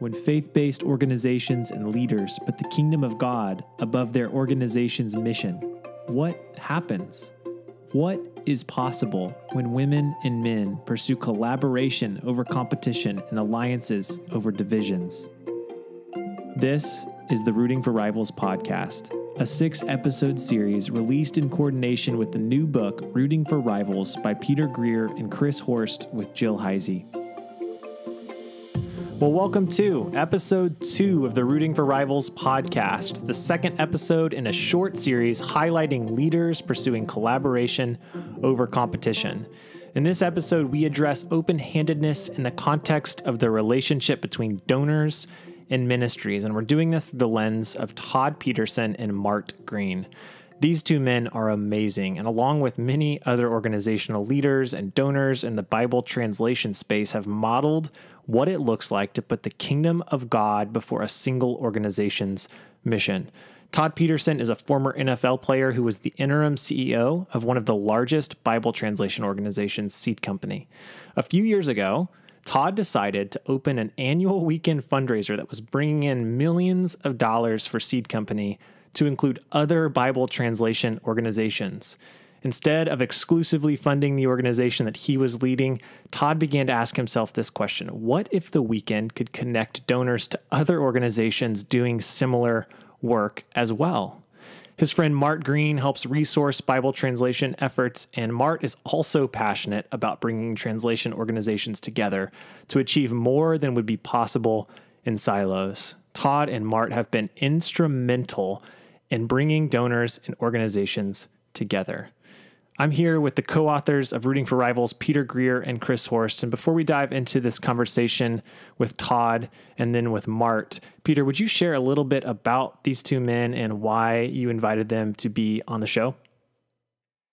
when faith based organizations and leaders put the kingdom of God above their organization's mission? What happens? What is possible when women and men pursue collaboration over competition and alliances over divisions? This is the Rooting for Rivals podcast, a six episode series released in coordination with the new book, Rooting for Rivals by Peter Greer and Chris Horst with Jill Heisey. Well, welcome to episode two of the Rooting for Rivals podcast, the second episode in a short series highlighting leaders pursuing collaboration over competition. In this episode, we address open handedness in the context of the relationship between donors and ministries, and we're doing this through the lens of Todd Peterson and Mart Green. These two men are amazing, and along with many other organizational leaders and donors in the Bible translation space, have modeled what it looks like to put the kingdom of God before a single organization's mission. Todd Peterson is a former NFL player who was the interim CEO of one of the largest Bible translation organizations, Seed Company. A few years ago, Todd decided to open an annual weekend fundraiser that was bringing in millions of dollars for Seed Company to include other Bible translation organizations. Instead of exclusively funding the organization that he was leading, Todd began to ask himself this question What if the weekend could connect donors to other organizations doing similar work as well? His friend Mart Green helps resource Bible translation efforts, and Mart is also passionate about bringing translation organizations together to achieve more than would be possible in silos. Todd and Mart have been instrumental in bringing donors and organizations together. I'm here with the co authors of Rooting for Rivals, Peter Greer and Chris Horst. And before we dive into this conversation with Todd and then with Mart, Peter, would you share a little bit about these two men and why you invited them to be on the show?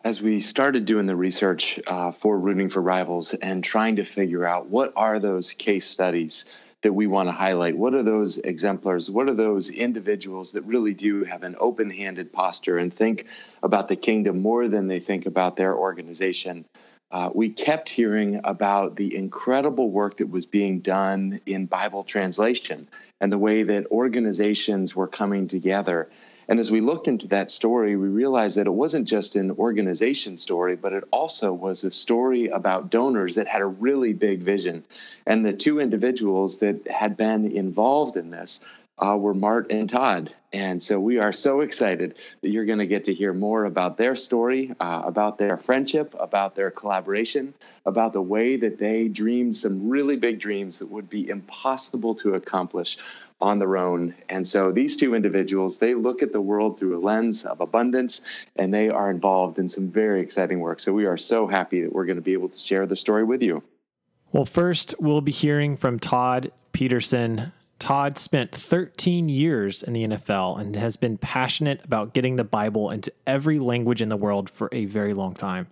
As we started doing the research uh, for Rooting for Rivals and trying to figure out what are those case studies that we want to highlight? What are those exemplars? What are those individuals that really do have an open handed posture and think about the kingdom more than they think about their organization? Uh, we kept hearing about the incredible work that was being done in Bible translation and the way that organizations were coming together and as we looked into that story, we realized that it wasn't just an organization story, but it also was a story about donors that had a really big vision. And the two individuals that had been involved in this uh, were Mart and Todd. And so we are so excited that you're going to get to hear more about their story, uh, about their friendship, about their collaboration, about the way that they dreamed some really big dreams that would be impossible to accomplish on their own. And so these two individuals, they look at the world through a lens of abundance and they are involved in some very exciting work. So we are so happy that we're going to be able to share the story with you. Well, first, we'll be hearing from Todd Peterson. Todd spent 13 years in the NFL and has been passionate about getting the Bible into every language in the world for a very long time.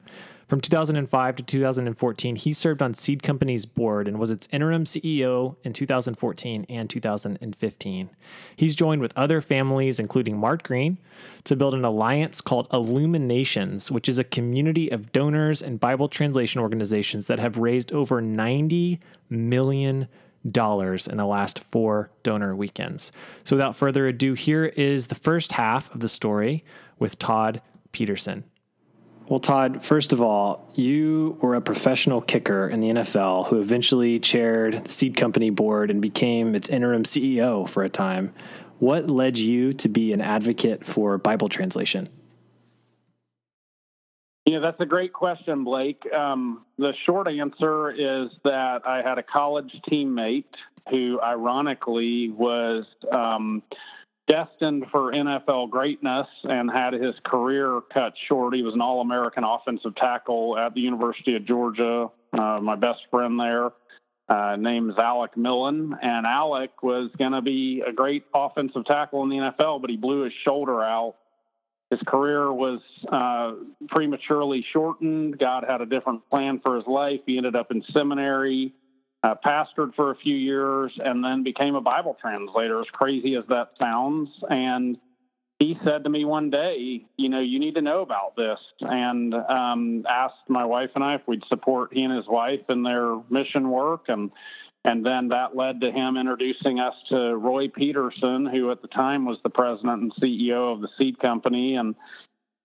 From 2005 to 2014, he served on Seed Company's board and was its interim CEO in 2014 and 2015. He's joined with other families, including Mart Green, to build an alliance called Illuminations, which is a community of donors and Bible translation organizations that have raised over 90 million dollars in the last four donor weekends. So without further ado, here is the first half of the story with Todd Peterson. Well, Todd, first of all, you were a professional kicker in the NFL who eventually chaired the Seed Company board and became its interim CEO for a time. What led you to be an advocate for Bible translation? Yeah, that's a great question, Blake. Um, the short answer is that I had a college teammate who, ironically, was um, destined for NFL greatness and had his career cut short. He was an All American offensive tackle at the University of Georgia. Uh, my best friend there, uh, name is Alec Millen, and Alec was going to be a great offensive tackle in the NFL, but he blew his shoulder out. His career was uh, prematurely shortened. God had a different plan for his life. He ended up in seminary uh, pastored for a few years, and then became a Bible translator, as crazy as that sounds. And he said to me one day, you know, you need to know about this, and um, asked my wife and I if we'd support he and his wife in their mission work. And and then that led to him introducing us to Roy Peterson, who at the time was the president and CEO of the seed company. And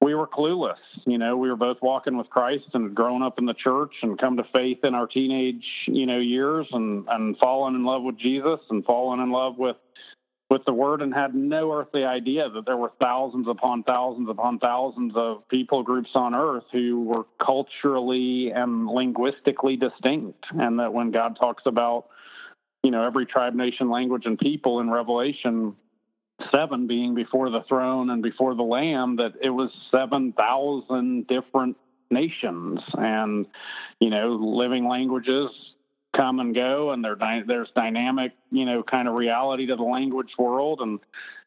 we were clueless. You know, we were both walking with Christ and grown up in the church and come to faith in our teenage, you know, years and, and fallen in love with Jesus and fallen in love with with the word and had no earthly idea that there were thousands upon thousands upon thousands of people groups on earth who were culturally and linguistically distinct and that when god talks about you know every tribe nation language and people in revelation 7 being before the throne and before the lamb that it was 7000 different nations and you know living languages come and go, and there's dynamic, you know, kind of reality to the language world, and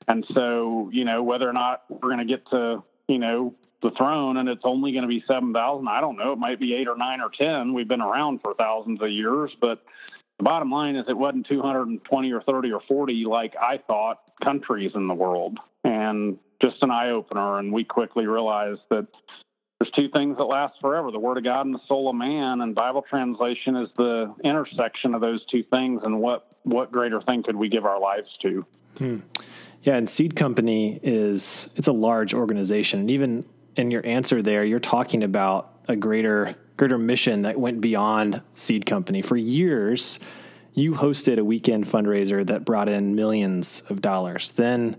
and so you know whether or not we're going to get to you know the throne and it's only going to be seven thousand, I don't know. It might be eight or nine or ten. We've been around for thousands of years, but the bottom line is it wasn't 220 or 30 or 40 like I thought countries in the world, and just an eye opener. And we quickly realized that there's two things that last forever the word of god and the soul of man and bible translation is the intersection of those two things and what what greater thing could we give our lives to hmm. yeah and seed company is it's a large organization and even in your answer there you're talking about a greater greater mission that went beyond seed company for years you hosted a weekend fundraiser that brought in millions of dollars then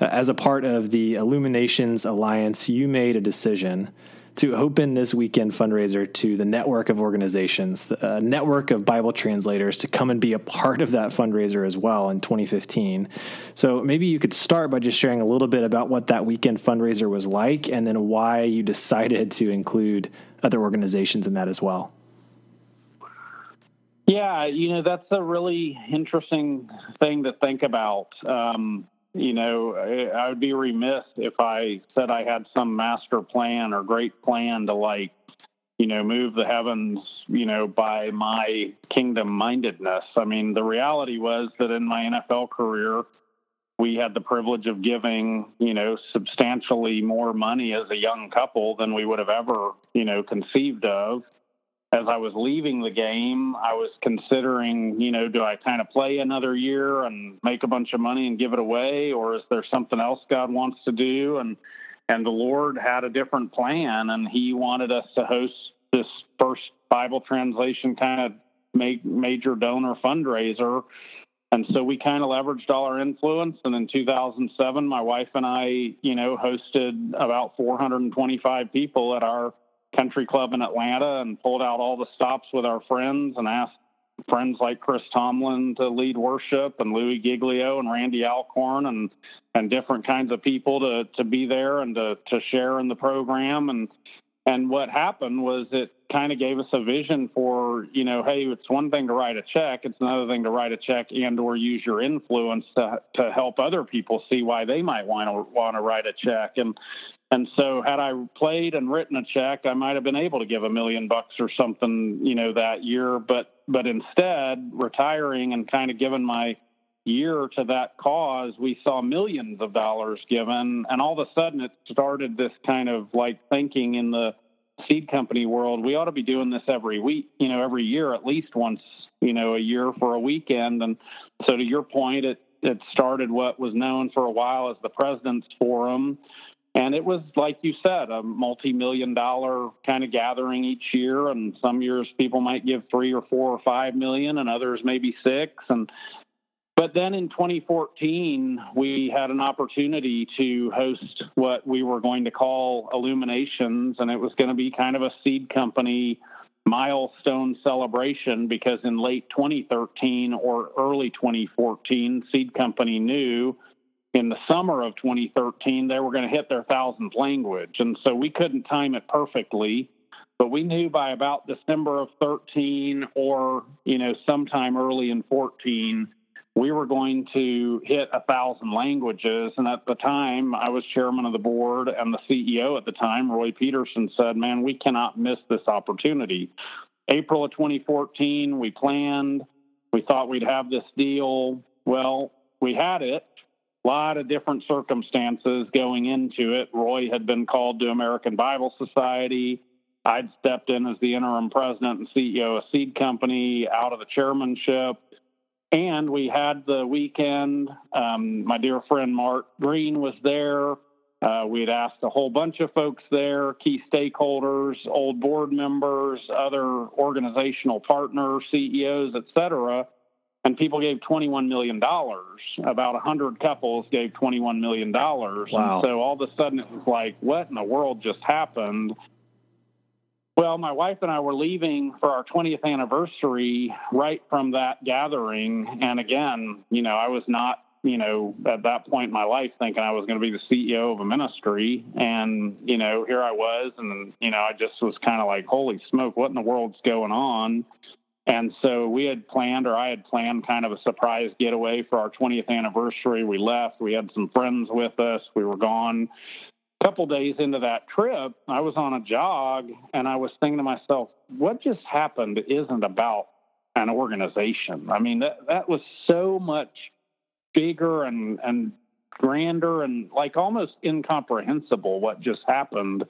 uh, as a part of the illuminations alliance you made a decision to open this weekend fundraiser to the network of organizations, a network of Bible translators to come and be a part of that fundraiser as well in 2015. So maybe you could start by just sharing a little bit about what that weekend fundraiser was like and then why you decided to include other organizations in that as well. Yeah, you know, that's a really interesting thing to think about. Um, you know, I would be remiss if I said I had some master plan or great plan to like, you know, move the heavens, you know, by my kingdom mindedness. I mean, the reality was that in my NFL career, we had the privilege of giving, you know, substantially more money as a young couple than we would have ever, you know, conceived of as I was leaving the game, I was considering, you know, do I kind of play another year and make a bunch of money and give it away, or is there something else God wants to do? And and the Lord had a different plan, and He wanted us to host this first Bible translation kind of major donor fundraiser. And so we kind of leveraged all our influence. And in 2007, my wife and I, you know, hosted about 425 people at our country club in Atlanta and pulled out all the stops with our friends and asked friends like Chris Tomlin to lead worship and Louie Giglio and Randy Alcorn and and different kinds of people to to be there and to to share in the program. And and what happened was it kind of gave us a vision for you know hey it's one thing to write a check it's another thing to write a check and or use your influence to to help other people see why they might want to want to write a check and and so, had I played and written a check, I might have been able to give a million bucks or something, you know, that year. But but instead, retiring and kind of giving my year to that cause, we saw millions of dollars given, and all of a sudden, it started this kind of like thinking in the seed company world. We ought to be doing this every week, you know, every year at least once, you know, a year for a weekend. And so, to your point, it it started what was known for a while as the President's Forum and it was, like you said, a multi million dollar kind of gathering each year. And some years people might give three or four or five million, and others maybe six. And but then in 2014, we had an opportunity to host what we were going to call Illuminations, and it was going to be kind of a seed company milestone celebration because in late 2013 or early 2014, Seed Company knew in the summer of 2013 they were going to hit their thousandth language. And so we couldn't time it perfectly but we knew by about december of 13 or you know sometime early in 14 we were going to hit a thousand languages and at the time i was chairman of the board and the ceo at the time roy peterson said man we cannot miss this opportunity april of 2014 we planned we thought we'd have this deal well we had it a lot of different circumstances going into it. Roy had been called to American Bible Society. I'd stepped in as the interim president and CEO of Seed Company out of the chairmanship. And we had the weekend. Um, my dear friend Mart Green was there. Uh, we had asked a whole bunch of folks there, key stakeholders, old board members, other organizational partners, CEOs, et cetera. And people gave $21 million. About 100 couples gave $21 million. Wow. And so all of a sudden it was like, what in the world just happened? Well, my wife and I were leaving for our 20th anniversary right from that gathering. And again, you know, I was not, you know, at that point in my life thinking I was going to be the CEO of a ministry. And, you know, here I was. And, you know, I just was kind of like, holy smoke, what in the world's going on? And so we had planned, or I had planned, kind of a surprise getaway for our 20th anniversary. We left. We had some friends with us. We were gone couple days into that trip, I was on a jog and I was thinking to myself, what just happened isn't about an organization. I mean, that, that was so much bigger and, and grander and like almost incomprehensible what just happened.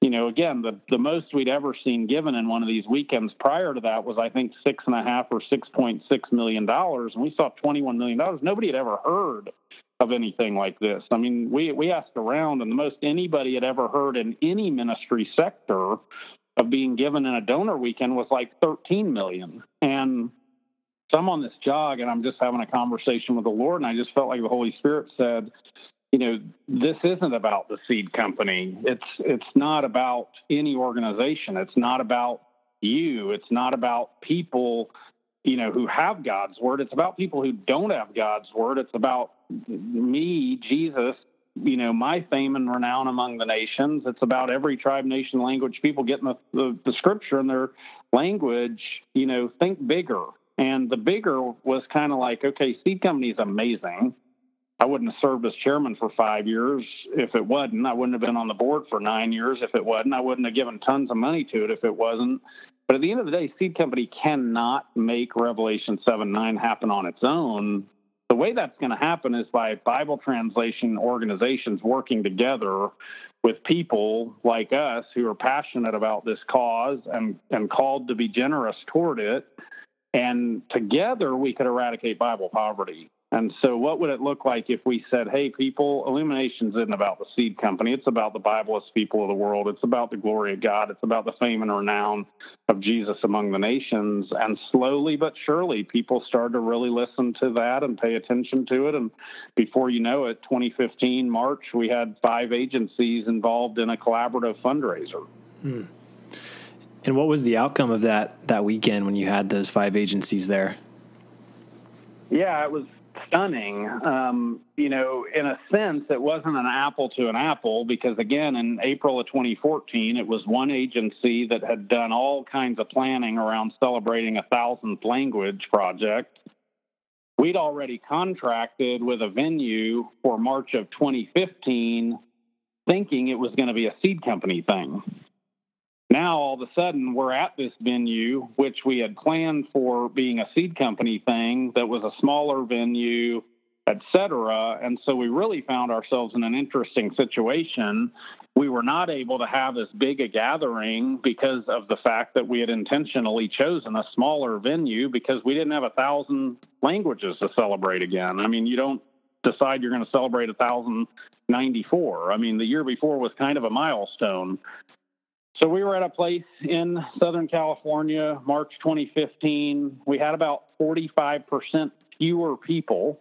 You know, again, the, the most we'd ever seen given in one of these weekends prior to that was, I think, six and a half or $6.6 million. And we saw $21 million. Nobody had ever heard of anything like this. I mean, we we asked around, and the most anybody had ever heard in any ministry sector of being given in a donor weekend was like 13 million. And so I'm on this jog, and I'm just having a conversation with the Lord, and I just felt like the Holy Spirit said, you know, this isn't about the seed company. It's it's not about any organization. It's not about you. It's not about people you know, who have God's word. It's about people who don't have God's word. It's about me, Jesus, you know, my fame and renown among the nations. It's about every tribe, nation, language, people getting the, the, the scripture in their language, you know, think bigger. And the bigger was kind of like, okay, Seed Company is amazing. I wouldn't have served as chairman for five years if it wasn't. I wouldn't have been on the board for nine years if it wasn't. I wouldn't have given tons of money to it if it wasn't. But at the end of the day, Seed Company cannot make Revelation 7 9 happen on its own. The way that's going to happen is by Bible translation organizations working together with people like us who are passionate about this cause and, and called to be generous toward it. And together we could eradicate Bible poverty. And so, what would it look like if we said, hey, people, Illuminations isn't about the seed company. It's about the Bibleless people of the world. It's about the glory of God. It's about the fame and renown of Jesus among the nations. And slowly but surely, people started to really listen to that and pay attention to it. And before you know it, 2015, March, we had five agencies involved in a collaborative fundraiser. Hmm. And what was the outcome of that that weekend when you had those five agencies there? Yeah, it was stunning. Um, you know, in a sense, it wasn't an apple to an apple because, again, in April of 2014, it was one agency that had done all kinds of planning around celebrating a thousandth language project. We'd already contracted with a venue for March of 2015, thinking it was going to be a seed company thing. Now, all of a sudden, we're at this venue, which we had planned for being a seed company thing that was a smaller venue, et cetera. And so we really found ourselves in an interesting situation. We were not able to have as big a gathering because of the fact that we had intentionally chosen a smaller venue because we didn't have a thousand languages to celebrate again. I mean, you don't decide you're going to celebrate a thousand ninety four. I mean, the year before was kind of a milestone. So we were at a place in Southern California, March 2015. We had about 45% fewer people,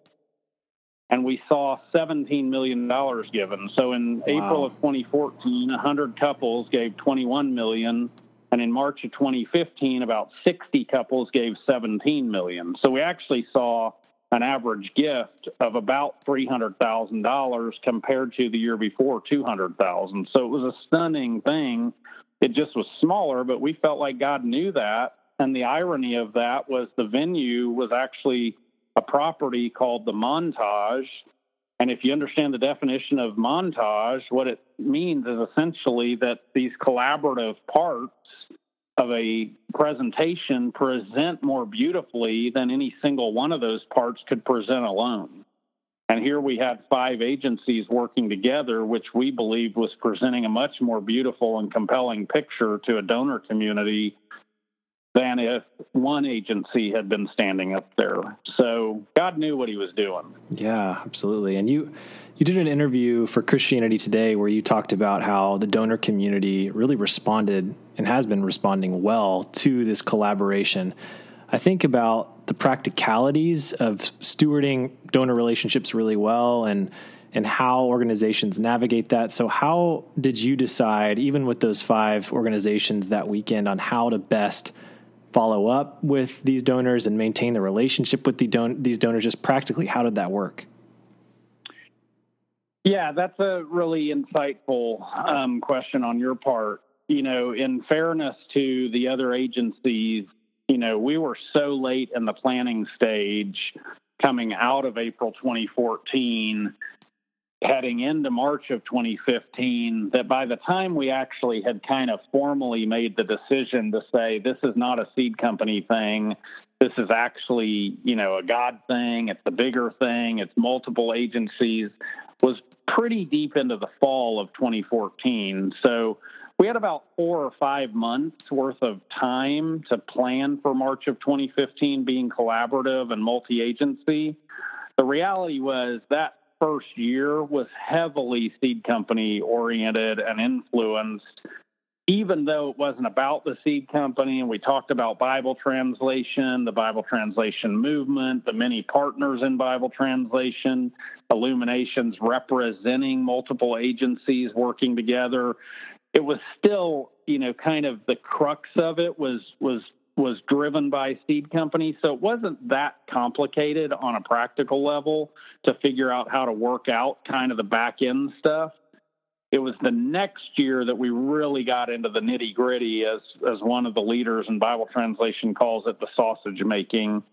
and we saw $17 million given. So in wow. April of 2014, 100 couples gave 21 million, and in March of 2015, about 60 couples gave 17 million. So we actually saw an average gift of about $300,000 compared to the year before 200,000. So it was a stunning thing it just was smaller, but we felt like God knew that. And the irony of that was the venue was actually a property called the Montage. And if you understand the definition of montage, what it means is essentially that these collaborative parts of a presentation present more beautifully than any single one of those parts could present alone. And here we had five agencies working together, which we believe was presenting a much more beautiful and compelling picture to a donor community than if one agency had been standing up there. So God knew what he was doing. Yeah, absolutely. And you you did an interview for Christianity Today where you talked about how the donor community really responded and has been responding well to this collaboration. I think about the practicalities of stewarding donor relationships really well and and how organizations navigate that. So how did you decide even with those 5 organizations that weekend on how to best follow up with these donors and maintain the relationship with the don- these donors just practically how did that work? Yeah, that's a really insightful um, question on your part. You know, in fairness to the other agencies, you know, we were so late in the planning stage coming out of April 2014, heading into March of 2015, that by the time we actually had kind of formally made the decision to say, this is not a seed company thing, this is actually, you know, a God thing, it's a bigger thing, it's multiple agencies, was pretty deep into the fall of 2014. So, we had about four or five months worth of time to plan for March of 2015 being collaborative and multi agency. The reality was that first year was heavily seed company oriented and influenced, even though it wasn't about the seed company. And we talked about Bible translation, the Bible translation movement, the many partners in Bible translation, illuminations representing multiple agencies working together it was still, you know, kind of the crux of it was was was driven by seed companies. So it wasn't that complicated on a practical level to figure out how to work out kind of the back end stuff. It was the next year that we really got into the nitty gritty, as as one of the leaders in Bible translation calls it, the sausage making.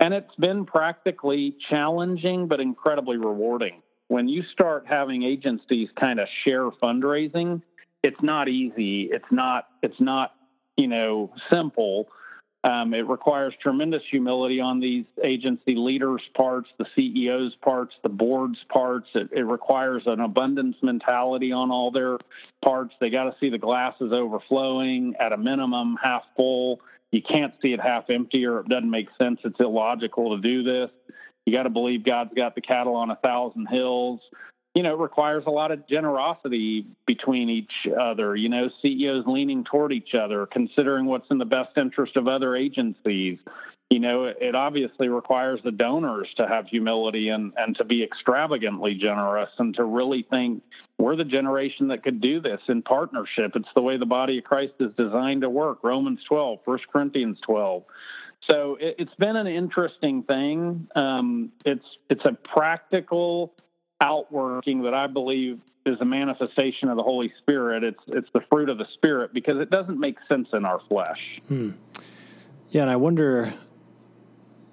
And it's been practically challenging, but incredibly rewarding. When you start having agencies kind of share fundraising, it's not easy. It's not. It's not. You know, simple. Um, it requires tremendous humility on these agency leaders' parts, the CEO's parts, the board's parts. It, it requires an abundance mentality on all their parts. They got to see the glasses overflowing at a minimum, half full. You can't see it half empty, or it doesn't make sense. It's illogical to do this. You got to believe God's got the cattle on a thousand hills you know, requires a lot of generosity between each other, you know, CEOs leaning toward each other, considering what's in the best interest of other agencies. You know, it, it obviously requires the donors to have humility and, and to be extravagantly generous and to really think we're the generation that could do this in partnership. It's the way the body of Christ is designed to work. Romans 12, 1 Corinthians 12. So it, has been an interesting thing. Um, it's it's a practical outworking that I believe is a manifestation of the Holy Spirit. It's it's the fruit of the Spirit because it doesn't make sense in our flesh. Hmm. Yeah, and I wonder,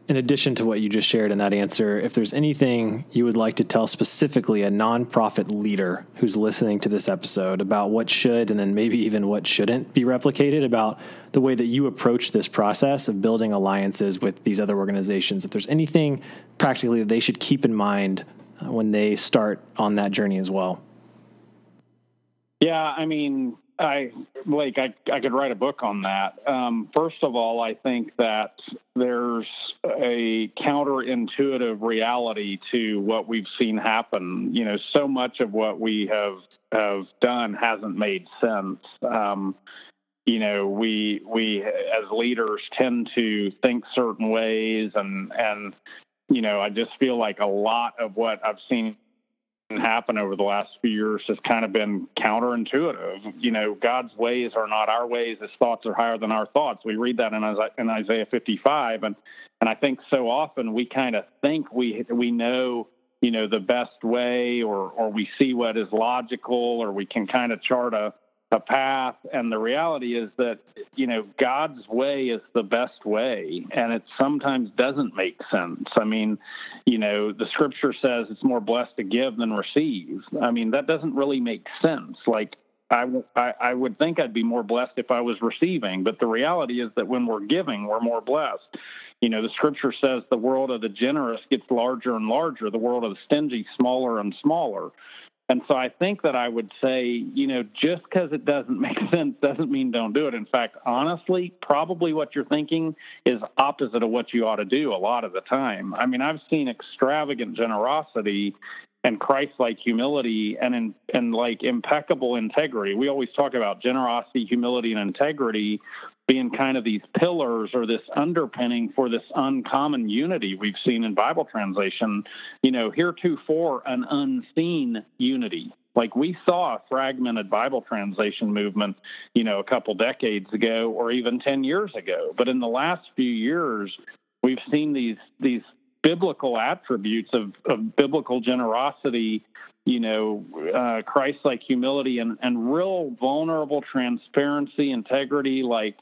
in addition to what you just shared in that answer, if there's anything you would like to tell specifically a nonprofit leader who's listening to this episode about what should and then maybe even what shouldn't be replicated about the way that you approach this process of building alliances with these other organizations. If there's anything practically that they should keep in mind when they start on that journey as well? Yeah, I mean, I Blake, I I could write a book on that. Um, first of all, I think that there's a counterintuitive reality to what we've seen happen. You know, so much of what we have have done hasn't made sense. Um, you know, we we as leaders tend to think certain ways and and you know, I just feel like a lot of what I've seen happen over the last few years has kind of been counterintuitive. You know, God's ways are not our ways; His thoughts are higher than our thoughts. We read that in Isaiah, in Isaiah 55, and and I think so often we kind of think we we know you know the best way, or or we see what is logical, or we can kind of chart a a path. And the reality is that you know God's way is the best way. And it sometimes doesn't make sense. I mean you know the scripture says it's more blessed to give than receive. I mean that doesn't really make sense. Like I, I, would think I'd be more blessed if I was receiving, but the reality is that when we're giving, we're more blessed. You know, the scripture says the world of the generous gets larger and larger, the world of the stingy smaller and smaller. And so I think that I would say, you know, just because it doesn't make sense doesn't mean don't do it. In fact, honestly, probably what you're thinking is opposite of what you ought to do a lot of the time. I mean, I've seen extravagant generosity and Christ-like humility and in, and like impeccable integrity. We always talk about generosity, humility, and integrity being kind of these pillars or this underpinning for this uncommon unity we've seen in Bible translation. You know, heretofore an unseen unity. Like we saw a fragmented Bible translation movement, you know, a couple decades ago or even 10 years ago. But in the last few years, we've seen these these biblical attributes of, of biblical generosity, you know, uh, Christ like humility and, and real vulnerable transparency, integrity, like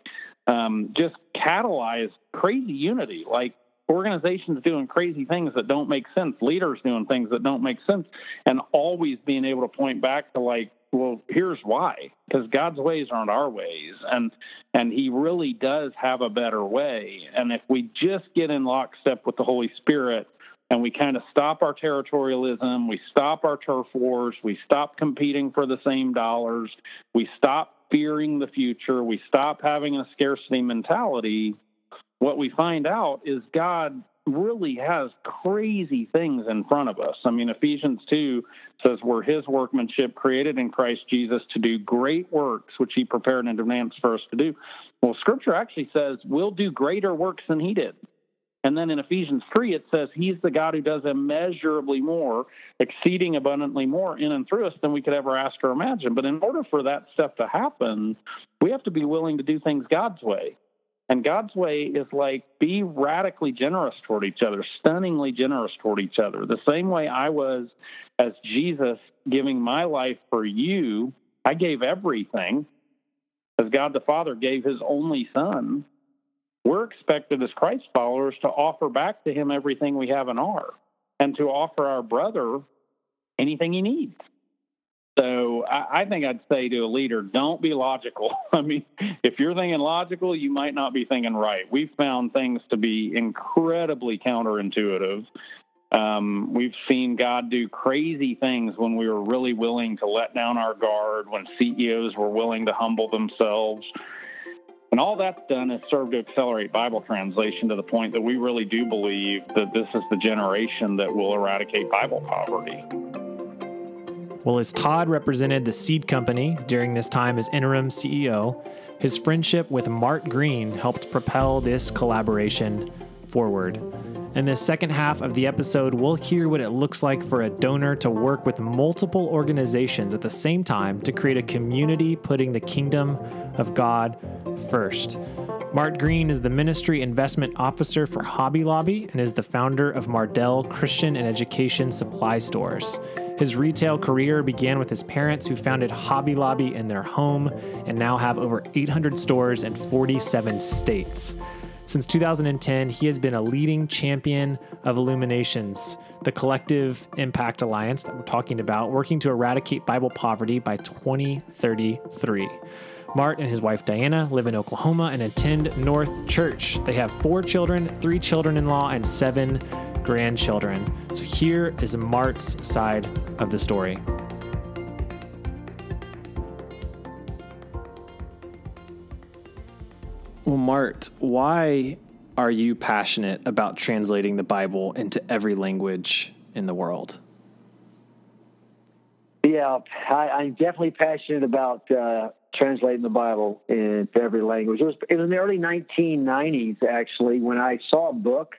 um, just catalyze crazy unity. Like organizations doing crazy things that don't make sense, leaders doing things that don't make sense, and always being able to point back to like, well, here's why, because God's ways aren't our ways, and and He really does have a better way. And if we just get in lockstep with the Holy Spirit, and we kind of stop our territorialism, we stop our turf wars, we stop competing for the same dollars, we stop fearing the future, we stop having a scarcity mentality. What we find out is God really has crazy things in front of us. I mean, Ephesians 2 says, We're his workmanship created in Christ Jesus to do great works, which he prepared in advance for us to do. Well, scripture actually says, We'll do greater works than he did. And then in Ephesians 3, it says, He's the God who does immeasurably more, exceeding abundantly more in and through us than we could ever ask or imagine. But in order for that stuff to happen, we have to be willing to do things God's way. And God's way is like be radically generous toward each other, stunningly generous toward each other. The same way I was as Jesus giving my life for you, I gave everything as God the Father gave his only son. We're expected as Christ followers to offer back to him everything we have and are, and to offer our brother anything he needs. So I, I think I'd say to a leader, don't be logical. I mean, if you're thinking logical, you might not be thinking right. We've found things to be incredibly counterintuitive. Um, we've seen God do crazy things when we were really willing to let down our guard, when CEOs were willing to humble themselves. And all that's done is serve to accelerate Bible translation to the point that we really do believe that this is the generation that will eradicate Bible poverty. Well, as Todd represented the seed company during this time as interim CEO, his friendship with Mart Green helped propel this collaboration forward. In the second half of the episode, we'll hear what it looks like for a donor to work with multiple organizations at the same time to create a community putting the kingdom of God first. Mart Green is the Ministry Investment Officer for Hobby Lobby and is the founder of Mardel Christian and Education Supply Stores. His retail career began with his parents, who founded Hobby Lobby in their home and now have over 800 stores in 47 states. Since 2010, he has been a leading champion of Illuminations, the collective impact alliance that we're talking about, working to eradicate Bible poverty by 2033. Mart and his wife Diana live in Oklahoma and attend North Church. They have four children, three children in law, and seven grandchildren. So here is Mart's side of the story. Well, Mart, why are you passionate about translating the Bible into every language in the world? Yeah, I, am definitely passionate about uh, translating the Bible into every language. It was in the early 1990s, actually, when I saw a book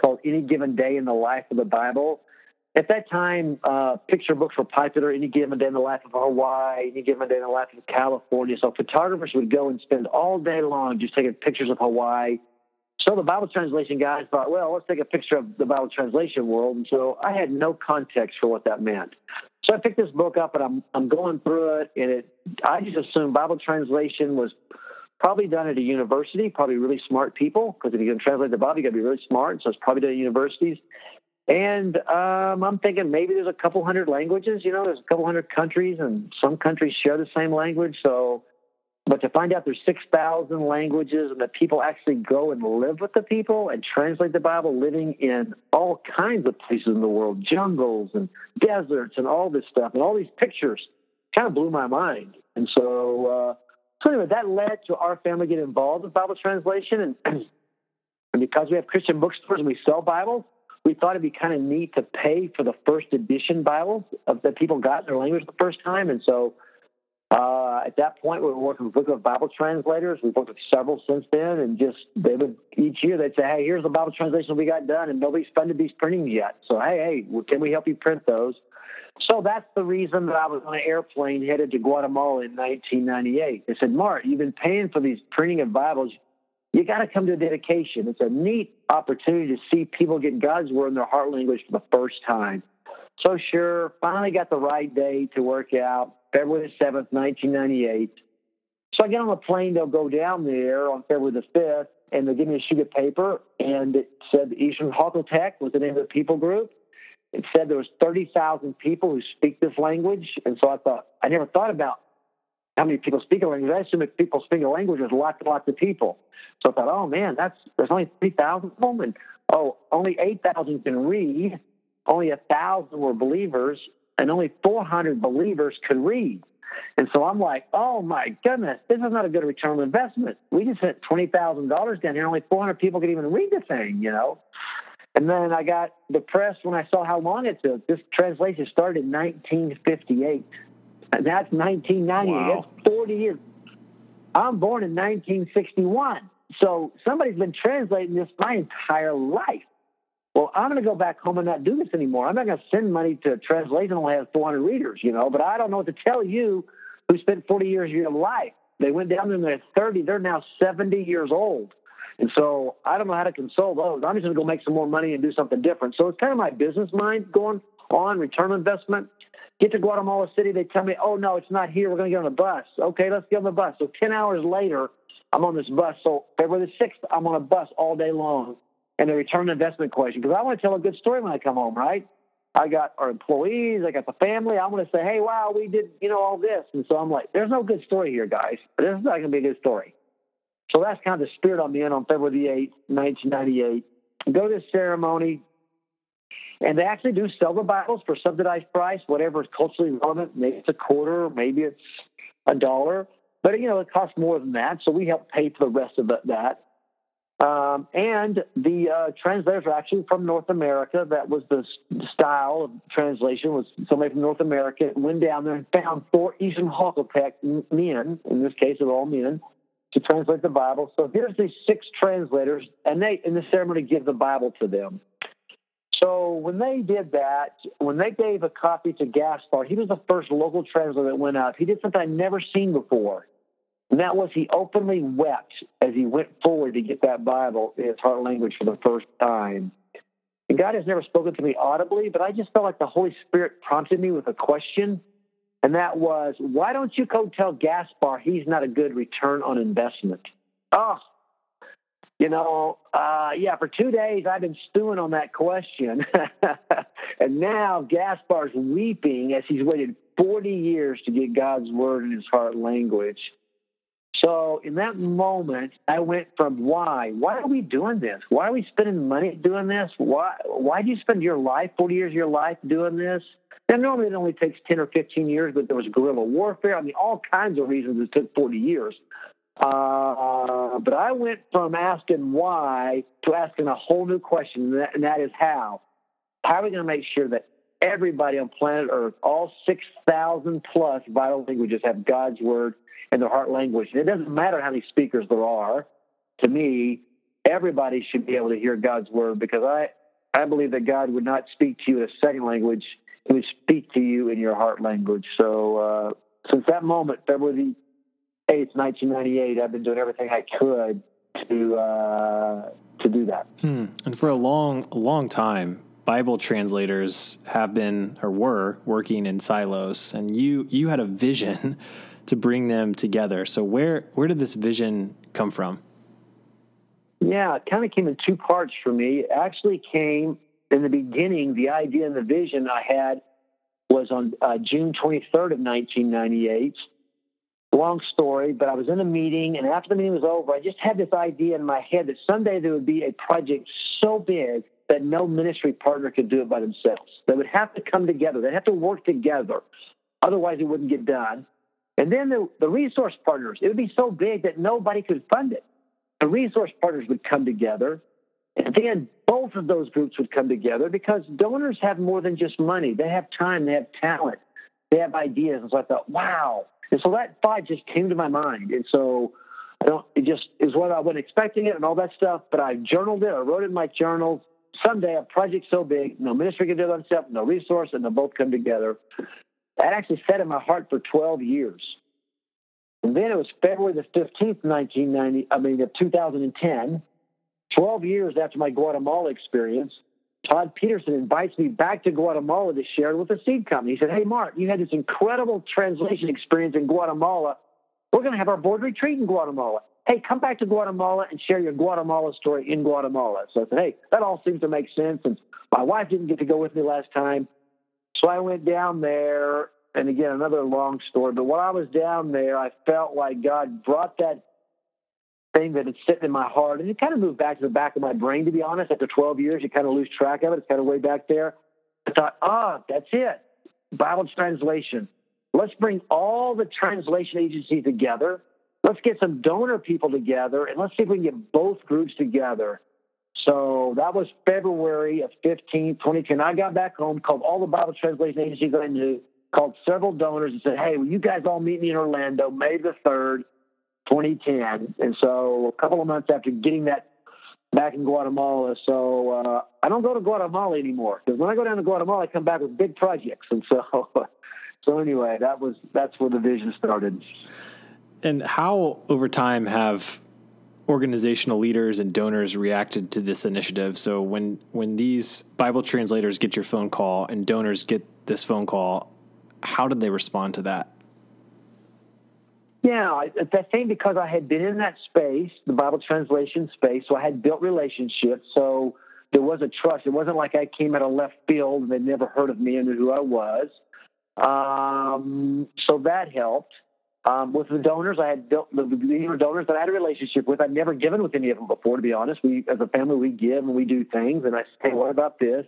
called Any Given Day in the Life of the Bible. At that time, uh, picture books were popular. Any given day in the life of Hawaii, any given day in the life of California. So photographers would go and spend all day long just taking pictures of Hawaii. So the Bible translation guys thought, well, let's take a picture of the Bible translation world. And so I had no context for what that meant. So I picked this book up and I'm I'm going through it, and it I just assumed Bible translation was probably done at a university, probably really smart people, because if you're going to translate the Bible, you got to be really smart. So it's probably done at universities. And um, I'm thinking maybe there's a couple hundred languages. You know, there's a couple hundred countries, and some countries share the same language. So But to find out there's 6,000 languages and that people actually go and live with the people and translate the Bible, living in all kinds of places in the world, jungles and deserts and all this stuff, and all these pictures kind of blew my mind. And so, uh, so anyway, that led to our family getting involved with Bible translation. And, and because we have Christian bookstores and we sell Bibles, we thought it'd be kind of neat to pay for the first edition Bibles of, that people got in their language the first time. And so uh, at that point, we were working with Bible translators. We've worked with several since then, and just they would each year they'd say, "Hey, here's the Bible translation we got done, and nobody's funded these printings yet. So hey, hey, can we help you print those?" So that's the reason that I was on an airplane headed to Guatemala in 1998. They said, "Mark, you've been paying for these printing of Bibles. You got to come to a dedication. It's a neat opportunity to see people get God's word in their heart language for the first time." So sure, finally got the right day to work out February the 7th, 1998. So I get on the plane, they'll go down there on February the 5th, and they'll give me a sheet of paper, and it said Eastern Halkotek was the name of the people group. It said there was 30,000 people who speak this language, and so I thought, I never thought about how many people speak a language. I assume if people speak a language, there's lots and lots of people. So I thought, oh man, that's there's only 3,000 of them, and oh, only 8,000 can read, only a thousand were believers, and only 400 believers could read. And so I'm like, oh my goodness, this is not a good return on investment. We just spent twenty thousand dollars down here, only 400 people could even read the thing, you know. And then I got depressed when I saw how long it took. This translation started in 1958, and that's 1990. Wow. That's 40 years. I'm born in 1961, so somebody's been translating this my entire life. Well, I'm going to go back home and not do this anymore. I'm not going to send money to translation only has 400 readers, you know. But I don't know what to tell you who spent 40 years of your life. They went down there and they're 30. They're now 70 years old. And so I don't know how to console those. I'm just going to go make some more money and do something different. So it's kind of my business mind going on, return investment. Get to Guatemala City. They tell me, oh, no, it's not here. We're going to get on a bus. Okay, let's get on the bus. So 10 hours later, I'm on this bus. So February the 6th, I'm on a bus all day long and the return investment question because I want to tell a good story when I come home, right? I got our employees, I got the family. I want to say, hey, wow, we did, you know, all this. And so I'm like, there's no good story here, guys. This is not going to be a good story. So that's kind of the spirit I'm in on February the 8th, 1998. Go to this ceremony, and they actually do sell the Bibles for subsidized price, whatever is culturally relevant. Maybe it's a quarter, maybe it's a dollar, but you know it costs more than that. So we help pay for the rest of that. Um, and the uh, translators are actually from North America. That was the style of translation was somebody from North America went down there and found four Eastern Halkotek men, in this case they're all men, to translate the Bible. So here's these six translators, and they in the ceremony give the Bible to them. So when they did that, when they gave a copy to Gaspar, he was the first local translator that went out. He did something I'd never seen before. And that was he openly wept as he went forward to get that Bible in his heart language for the first time. And God has never spoken to me audibly, but I just felt like the Holy Spirit prompted me with a question. And that was, why don't you go tell Gaspar he's not a good return on investment? Oh, you know, uh, yeah, for two days I've been stewing on that question. and now Gaspar's weeping as he's waited 40 years to get God's word in his heart language. So in that moment, I went from why? Why are we doing this? Why are we spending money doing this? Why? Why do you spend your life, 40 years of your life doing this? Now, normally it only takes 10 or 15 years, but there was guerrilla warfare. I mean, all kinds of reasons it took 40 years. Uh, but I went from asking why to asking a whole new question, and that, and that is how. How are we going to make sure that everybody on planet Earth, all 6,000 plus vital languages, have God's word in their heart language. And it doesn't matter how many speakers there are. To me, everybody should be able to hear God's word because I, I believe that God would not speak to you in a second language. He would speak to you in your heart language. So uh, since that moment, February 8th, 1998, I've been doing everything I could to uh, to do that. Hmm. And for a long, long time, Bible translators have been or were working in silos, and you you had a vision to bring them together. So where where did this vision come from? Yeah, it kind of came in two parts for me. It actually came in the beginning. The idea and the vision I had was on uh, June 23rd of 1998. Long story, but I was in a meeting, and after the meeting was over, I just had this idea in my head that someday there would be a project so big that no ministry partner could do it by themselves. They would have to come together. They'd have to work together. Otherwise, it wouldn't get done. And then the, the resource partners, it would be so big that nobody could fund it. The resource partners would come together. And then both of those groups would come together because donors have more than just money. They have time, they have talent, they have ideas. And so I thought, wow. And so that thought just came to my mind. And so I don't, it just is what I wasn't expecting it and all that stuff. But I journaled it, I wrote it in my journal. Someday a project so big, no ministry can do it himself, no resource, and they'll both come together. That actually sat in my heart for 12 years. And then it was February the 15th, 1990, I mean, of 2010, 12 years after my Guatemala experience, Todd Peterson invites me back to Guatemala to share it with the seed company. He said, Hey, Mart, you had this incredible translation experience in Guatemala. We're going to have our board retreat in Guatemala. Hey, come back to Guatemala and share your Guatemala story in Guatemala. So I said, Hey, that all seems to make sense. And my wife didn't get to go with me last time. So I went down there, and again, another long story. But while I was down there, I felt like God brought that thing that had sitting in my heart, and it kind of moved back to the back of my brain. To be honest, after 12 years, you kind of lose track of it. It's kind of way back there. I thought, ah, oh, that's it. Bible translation. Let's bring all the translation agencies together. Let's get some donor people together, and let's see if we can get both groups together. So that was February of 15, 2010. I got back home, called all the Bible translation agencies I knew, called several donors and said, hey, will you guys all meet me in Orlando May the 3rd, 2010? And so a couple of months after getting that back in Guatemala. So uh, I don't go to Guatemala anymore because when I go down to Guatemala, I come back with big projects. And so, so anyway, that was that's where the vision started. And how over time have organizational leaders and donors reacted to this initiative. So when when these Bible translators get your phone call and donors get this phone call, how did they respond to that? Yeah, I think because I had been in that space, the Bible translation space, so I had built relationships. So there was a trust. It wasn't like I came out of left field and they'd never heard of me and knew who I was. Um, so that helped. Um, with the donors, I had built the, the donors that I had a relationship with. I'd never given with any of them before, to be honest. We, as a family, we give and we do things. And I say, what about this?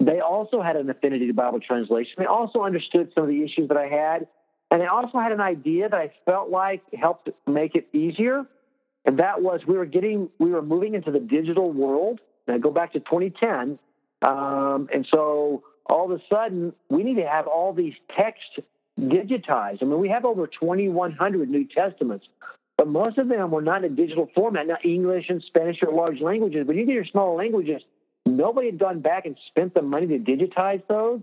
They also had an affinity to Bible translation. They also understood some of the issues that I had. And I also had an idea that I felt like helped make it easier. And that was we were getting, we were moving into the digital world. And I go back to 2010. Um, and so all of a sudden, we need to have all these texts digitized. I mean, we have over 2,100 New Testaments, but most of them were not in digital format. Now, English and Spanish are large languages, but you get your small languages, nobody had gone back and spent the money to digitize those.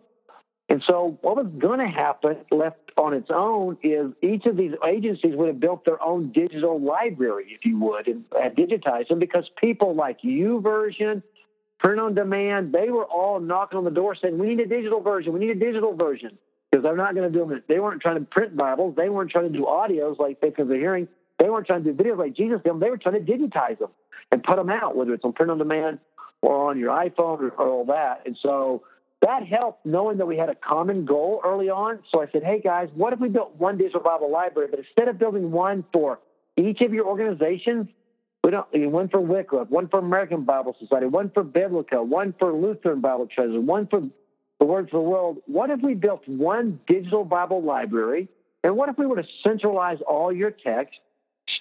And so, what was going to happen, left on its own, is each of these agencies would have built their own digital library, if you would, and had digitized them because people like YouVersion, print on demand, they were all knocking on the door saying, We need a digital version, we need a digital version because they're not going to do them. They weren't trying to print Bibles. They weren't trying to do audios like because of hearing. They weren't trying to do videos like Jesus did. They were trying to digitize them and put them out, whether it's on print on demand or on your iPhone or, or all that. And so that helped knowing that we had a common goal early on. So I said, hey guys, what if we built one digital Bible library, but instead of building one for each of your organizations, we don't one for Wycliffe, one for American Bible Society, one for Biblica, one for Lutheran Bible Translators, one for the Word for the World, what if we built one digital Bible library? And what if we were to centralize all your text,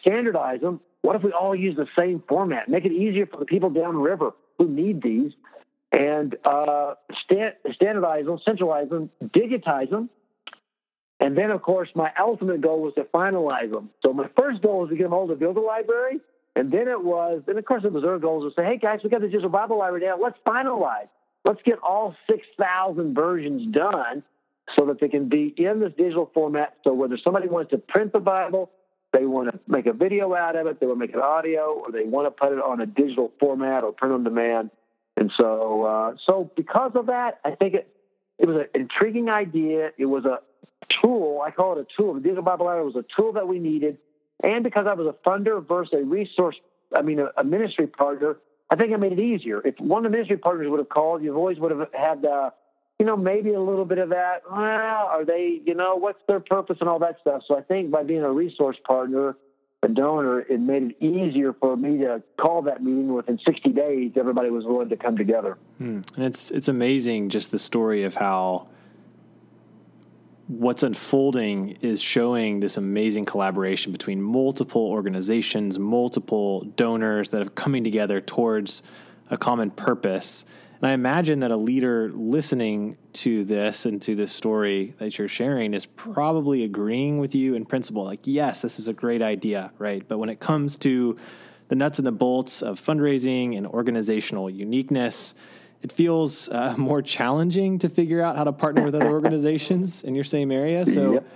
standardize them? What if we all use the same format, make it easier for the people downriver who need these, and uh, stand, standardize them, centralize them, digitize them? And then, of course, my ultimate goal was to finalize them. So my first goal was to get them all to build a library. And then it was, and of course, it was their goals to say, hey, guys, we got the digital Bible library now. Let's finalize let's get all 6,000 versions done so that they can be in this digital format. So whether somebody wants to print the Bible, they want to make a video out of it, they want to make an audio, or they want to put it on a digital format or print on demand. And so, uh, so because of that, I think it it was an intriguing idea. It was a tool. I call it a tool. The Digital Bible Library was a tool that we needed, and because I was a funder versus a resource, I mean, a, a ministry partner, I think I made it easier. If one of the ministry partners would have called, you always would have had, uh, you know, maybe a little bit of that. Well, are they, you know, what's their purpose and all that stuff? So I think by being a resource partner, a donor, it made it easier for me to call that meeting. Within 60 days, everybody was willing to come together. Hmm. And it's it's amazing just the story of how what's unfolding is showing this amazing collaboration between multiple organizations, multiple donors that are coming together towards a common purpose. And I imagine that a leader listening to this and to this story that you're sharing is probably agreeing with you in principle. Like, yes, this is a great idea, right? But when it comes to the nuts and the bolts of fundraising and organizational uniqueness, it feels uh, more challenging to figure out how to partner with other organizations in your same area. So, yep.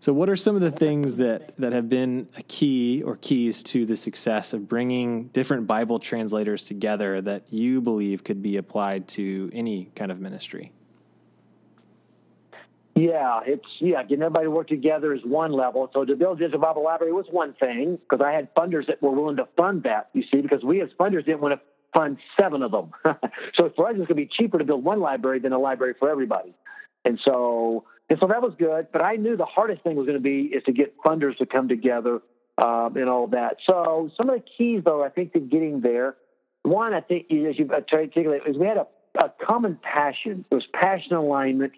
so what are some of the things that that have been a key or keys to the success of bringing different Bible translators together that you believe could be applied to any kind of ministry? Yeah, it's yeah, getting everybody to work together is one level. So to build Digital Bible Library was one thing because I had funders that were willing to fund that. You see, because we as funders didn't want to fund seven of them. so for us, it's going to be cheaper to build one library than a library for everybody. And so, and so that was good. But I knew the hardest thing was going to be is to get funders to come together um, and all that. So some of the keys, though, I think to getting there. One, I think, as you articulated, is we had a, a common passion. It was passion alignment,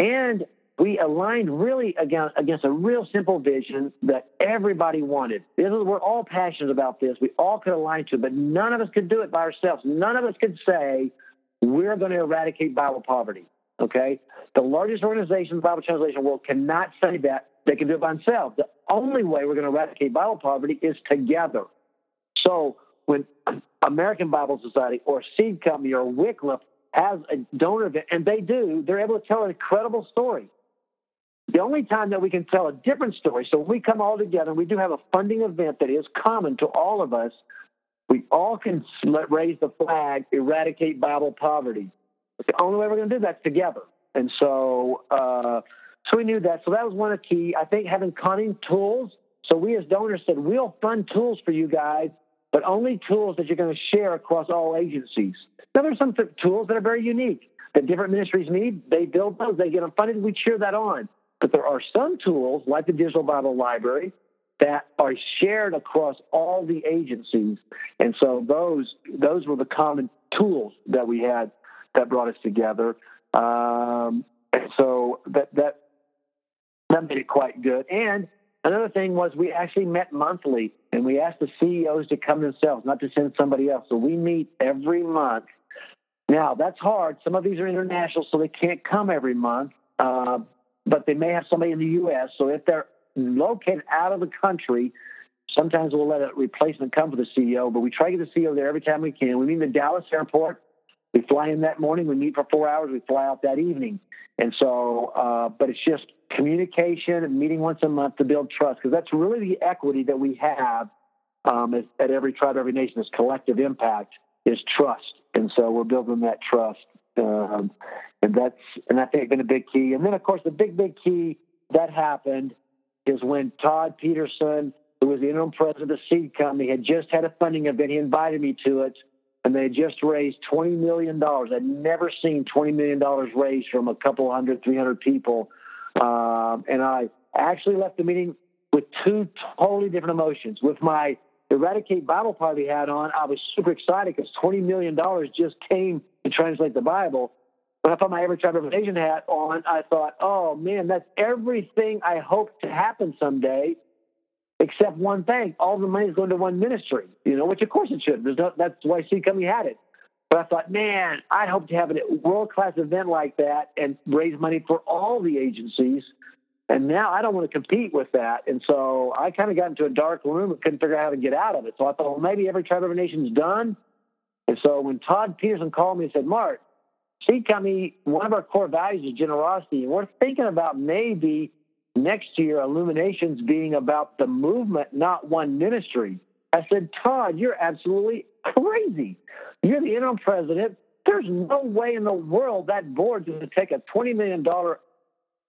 and we aligned really against, against a real simple vision that everybody wanted. We're all passionate about this. We all could align to it, but none of us could do it by ourselves. None of us could say, we're going to eradicate Bible poverty. Okay? The largest organization in the Bible translation world cannot say that. They can do it by themselves. The only way we're going to eradicate Bible poverty is together. So when American Bible Society or Seed Company or Wycliffe has a donor event, and they do, they're able to tell an incredible story. The only time that we can tell a different story, so when we come all together, and we do have a funding event that is common to all of us. We all can raise the flag, eradicate Bible poverty. But the only way we're going to do that is together. And so, uh, so we knew that. So that was one of the key. I think having cunning tools. So we as donors said, we'll fund tools for you guys, but only tools that you're going to share across all agencies. Now, there's some tools that are very unique that different ministries need. They build those, they get them funded, we cheer that on. But there are some tools, like the Digital Bible Library, that are shared across all the agencies. And so those those were the common tools that we had that brought us together. Um, and so that that that made it quite good. And another thing was we actually met monthly, and we asked the CEOs to come themselves, not to send somebody else. So we meet every month. Now that's hard. Some of these are international, so they can't come every month. Uh, but they may have somebody in the U.S. So if they're located out of the country, sometimes we'll let a replacement come for the CEO. But we try to get the CEO there every time we can. We meet in the Dallas airport. We fly in that morning. We meet for four hours. We fly out that evening. And so, uh, but it's just communication and meeting once a month to build trust because that's really the equity that we have um, at, at every tribe, every nation. This collective impact is trust, and so we're building that trust. Um, and that's and I think been a big key. And then of course the big big key that happened is when Todd Peterson, who was the interim president of the seed company, had just had a funding event. He invited me to it, and they had just raised twenty million dollars. I'd never seen twenty million dollars raised from a couple hundred, three hundred people, um, and I actually left the meeting with two totally different emotions. With my Eradicate Bible Poverty hat on, I was super excited because $20 million just came to translate the Bible. When I put my Every Tribe Every Nation hat on, I thought, oh man, that's everything I hope to happen someday, except one thing. All the money is going to one ministry, you know, which of course it should. There's no, that's why Seed Company had it. But I thought, man, I'd hope to have a world class event like that and raise money for all the agencies. And now I don't want to compete with that. And so I kind of got into a dark room and couldn't figure out how to get out of it. So I thought, well, maybe every tribe, every nation's done. And so when Todd Peterson called me and said, Mart, Seed Company, one of our core values is generosity. And we're thinking about maybe next year illuminations being about the movement, not one ministry. I said, Todd, you're absolutely crazy. You're the interim president. There's no way in the world that board's going to take a $20 million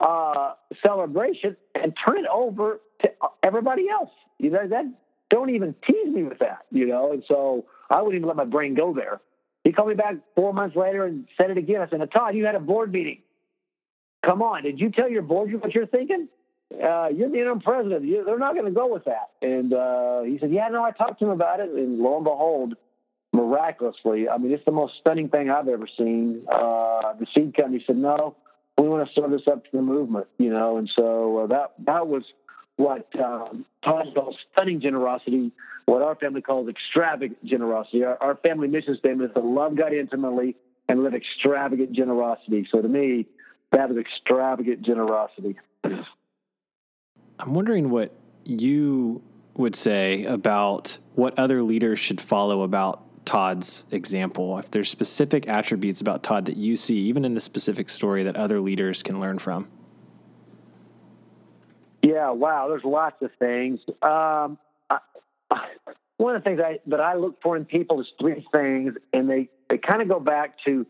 uh, celebration and turn it over to everybody else. You know, that don't even tease me with that, you know. And so I wouldn't even let my brain go there. He called me back four months later and said it again. I said, Todd, you had a board meeting. Come on, did you tell your board what you're thinking? Uh, you're the interim president. You, they're not going to go with that. And uh, he said, Yeah, no, I talked to him about it. And lo and behold, miraculously, I mean, it's the most stunning thing I've ever seen. Uh, the seed company said, No, we want to serve this up to the movement, you know. And so uh, that that was what um, Todd calls stunning generosity, what our family calls extravagant generosity. Our, our family mission statement is to love God intimately and live extravagant generosity. So to me, that is extravagant generosity. I'm wondering what you would say about what other leaders should follow about Todd's example. If there's specific attributes about Todd that you see, even in the specific story, that other leaders can learn from. Yeah, wow. There's lots of things. Um, I, one of the things I, that I look for in people is three things, and they, they kind of go back to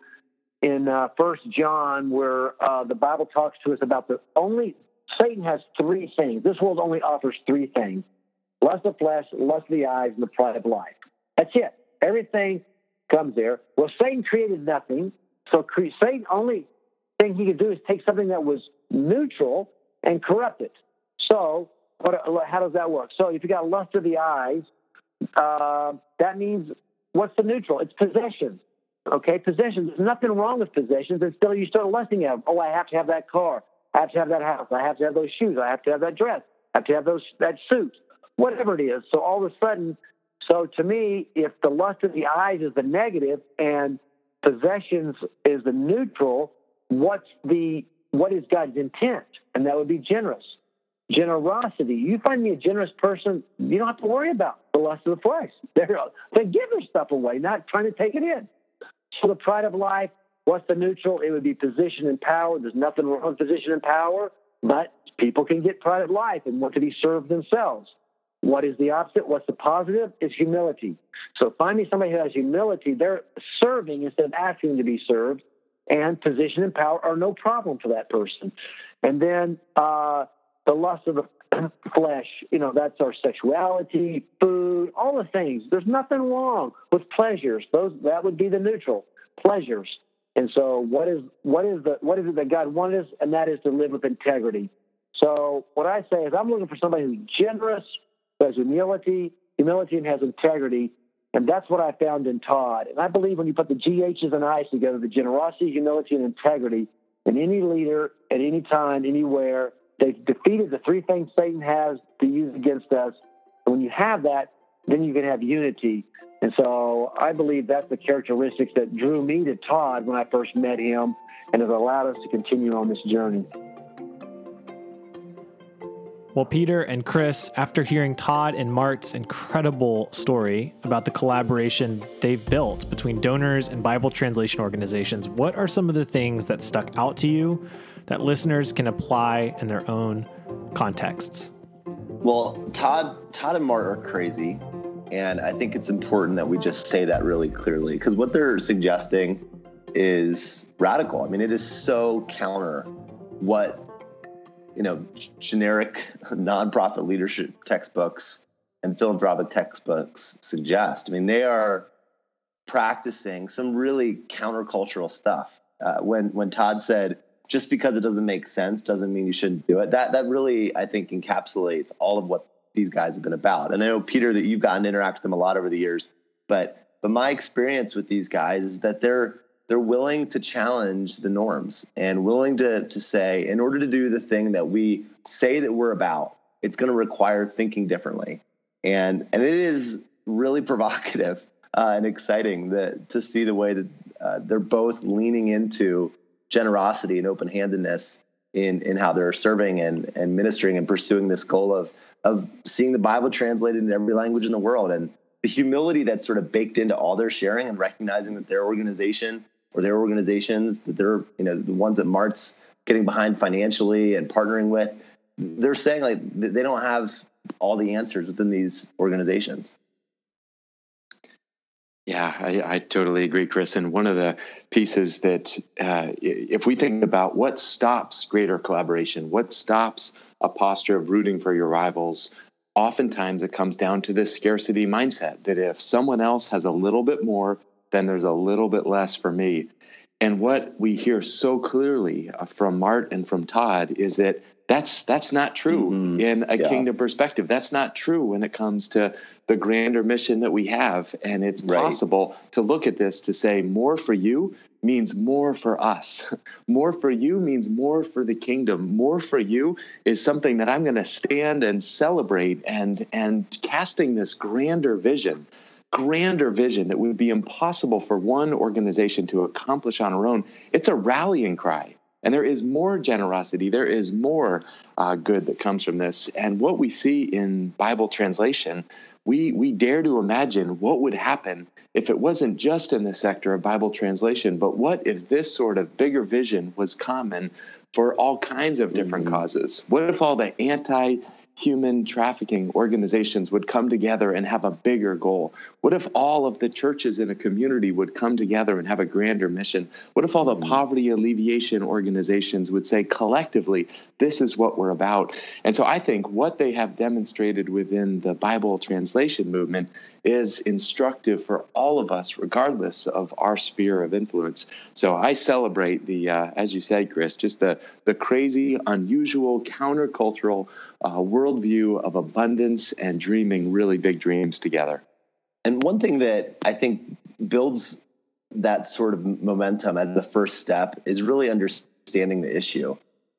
in uh, First John, where uh, the Bible talks to us about the only Satan has three things. This world only offers three things: lust of flesh, lust of the eyes, and the pride of life. That's it. Everything comes there. Well, Satan created nothing, so Satan only thing he could do is take something that was neutral and corrupt it. So, what, how does that work? So, if you got lust of the eyes, uh, that means what's the neutral? It's possessions. Okay, possessions. There's nothing wrong with possessions. Still, you start lusting at them. Oh, I have to have that car. I have to have that house. I have to have those shoes. I have to have that dress. I have to have those that suit. Whatever it is. So all of a sudden, so to me, if the lust of the eyes is the negative and possessions is the neutral, what's the what is God's intent? And that would be generous. Generosity. You find me a generous person, you don't have to worry about the lust of the flesh. They're, they give their stuff away, not trying to take it in. So the pride of life, what's the neutral? It would be position and power. There's nothing wrong with position and power, but people can get pride of life and want to be served themselves. What is the opposite? What's the positive? Is humility. So find me somebody who has humility. They're serving instead of asking to be served, and position and power are no problem for that person. And then uh, the lust of the flesh, you know, that's our sexuality, food, all the things. There's nothing wrong with pleasures. Those that would be the neutral pleasures. And so, what is what is the what is it that God wanted us, and that is to live with integrity. So, what I say is, I'm looking for somebody who's generous, who has humility, humility, and has integrity. And that's what I found in Todd. And I believe when you put the GHs and I's together, the generosity, humility, and integrity, in any leader at any time, anywhere, they've defeated the three things Satan has to use against us. And when you have that, then you can have unity. And so I believe that's the characteristics that drew me to Todd when I first met him and has allowed us to continue on this journey. Well, Peter and Chris, after hearing Todd and Mart's incredible story about the collaboration they've built between donors and Bible translation organizations, what are some of the things that stuck out to you that listeners can apply in their own contexts? Well, Todd, Todd and Mart are crazy, and I think it's important that we just say that really clearly because what they're suggesting is radical. I mean, it is so counter what you know, generic nonprofit leadership textbooks and philanthropic textbooks suggest. I mean, they are practicing some really countercultural stuff. Uh, when when Todd said, "Just because it doesn't make sense doesn't mean you shouldn't do it," that that really I think encapsulates all of what these guys have been about. And I know Peter that you've gotten to interact with them a lot over the years, but but my experience with these guys is that they're they're willing to challenge the norms and willing to, to say, in order to do the thing that we say that we're about, it's going to require thinking differently. And, and it is really provocative uh, and exciting that, to see the way that uh, they're both leaning into generosity and open handedness in, in how they're serving and, and ministering and pursuing this goal of, of seeing the Bible translated in every language in the world. And the humility that's sort of baked into all their sharing and recognizing that their organization or their organizations that they're you know the ones that Mart's getting behind financially and partnering with, they're saying like they don't have all the answers within these organizations. Yeah, I, I, totally agree, Chris. And one of the pieces that, uh, if we think about what stops greater collaboration, what stops a posture of rooting for your rivals, oftentimes it comes down to this scarcity mindset that if someone else has a little bit more, then there's a little bit less for me. And what we hear so clearly uh, from Mart and from Todd is that that's that's not true mm-hmm. in a yeah. kingdom perspective. That's not true when it comes to the grander mission that we have. And it's right. possible to look at this to say more for you means more for us. more for you means more for the kingdom. More for you is something that I'm going to stand and celebrate and and casting this grander vision grander vision that would be impossible for one organization to accomplish on our own. It's a rallying cry. And there is more generosity, there is more uh, good that comes from this. And what we see in Bible translation, we, we dare to imagine what would happen if it wasn't just in the sector of Bible translation, but what if this sort of bigger vision was common for all kinds of different mm-hmm. causes? What if all the anti human trafficking organizations would come together and have a bigger goal? What if all of the churches in a community would come together and have a grander mission? What if all the mm-hmm. poverty alleviation organizations would say collectively, this is what we're about? And so I think what they have demonstrated within the Bible translation movement is instructive for all of us, regardless of our sphere of influence. So I celebrate the, uh, as you said, Chris, just the the crazy, unusual, countercultural uh, worldview of abundance and dreaming really big dreams together. And one thing that I think builds that sort of momentum as the first step is really understanding the issue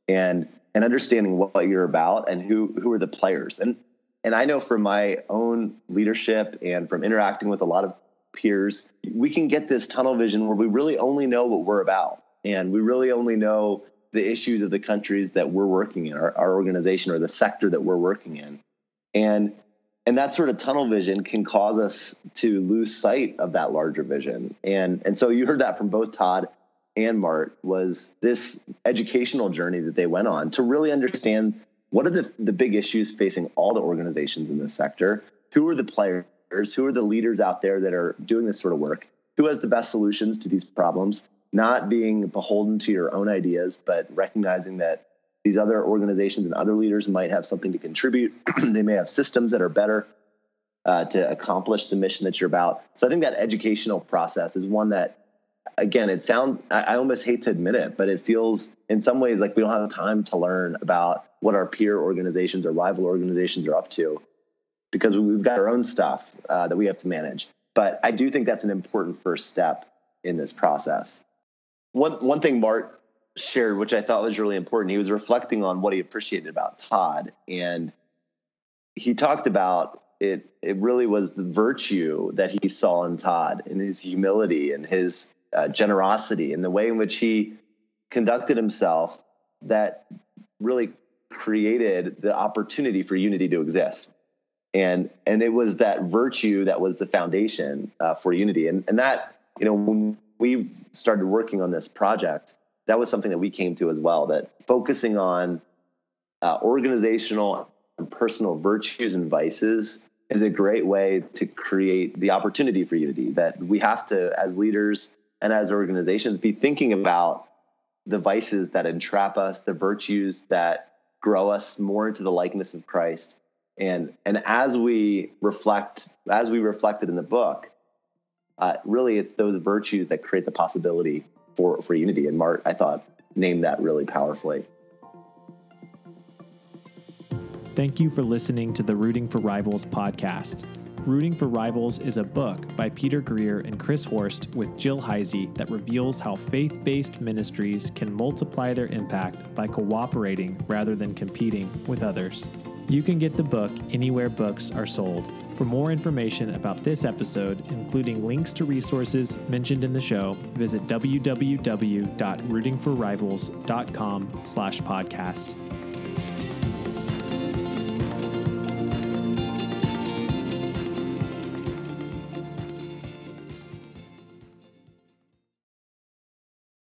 and and understanding what you're about and who who are the players. And and I know from my own leadership and from interacting with a lot of peers, we can get this tunnel vision where we really only know what we're about. And we really only know the issues of the countries that we're working in, our, our organization or the sector that we're working in. And and that sort of tunnel vision can cause us to lose sight of that larger vision. And and so you heard that from both Todd and Mart was this educational journey that they went on to really understand what are the, the big issues facing all the organizations in this sector? Who are the players? Who are the leaders out there that are doing this sort of work? Who has the best solutions to these problems? Not being beholden to your own ideas, but recognizing that these other organizations and other leaders might have something to contribute. they may have systems that are better uh, to accomplish the mission that you're about. So I think that educational process is one that again, it sounds, I, almost hate to admit it, but it feels in some ways like we don't have time to learn about what our peer organizations or rival organizations are up to because we've got our own stuff uh, that we have to manage. But I do think that's an important first step in this process. One, one thing Mart shared, which I thought was really important, he was reflecting on what he appreciated about Todd. And he talked about it, it really was the virtue that he saw in Todd and his humility and his uh, generosity and the way in which he conducted himself that really created the opportunity for unity to exist and and it was that virtue that was the foundation uh, for unity and and that you know when we started working on this project that was something that we came to as well that focusing on uh, organizational and personal virtues and vices is a great way to create the opportunity for unity that we have to as leaders and as organizations be thinking about the vices that entrap us, the virtues that grow us more into the likeness of Christ. And and as we reflect, as we reflected in the book, uh, really it's those virtues that create the possibility for for unity. And Mart, I thought, named that really powerfully. Thank you for listening to the Rooting for Rivals podcast. Rooting for Rivals is a book by Peter Greer and Chris Horst with Jill Heisey that reveals how faith based ministries can multiply their impact by cooperating rather than competing with others. You can get the book anywhere books are sold. For more information about this episode, including links to resources mentioned in the show, visit www.rootingforrivals.com slash podcast.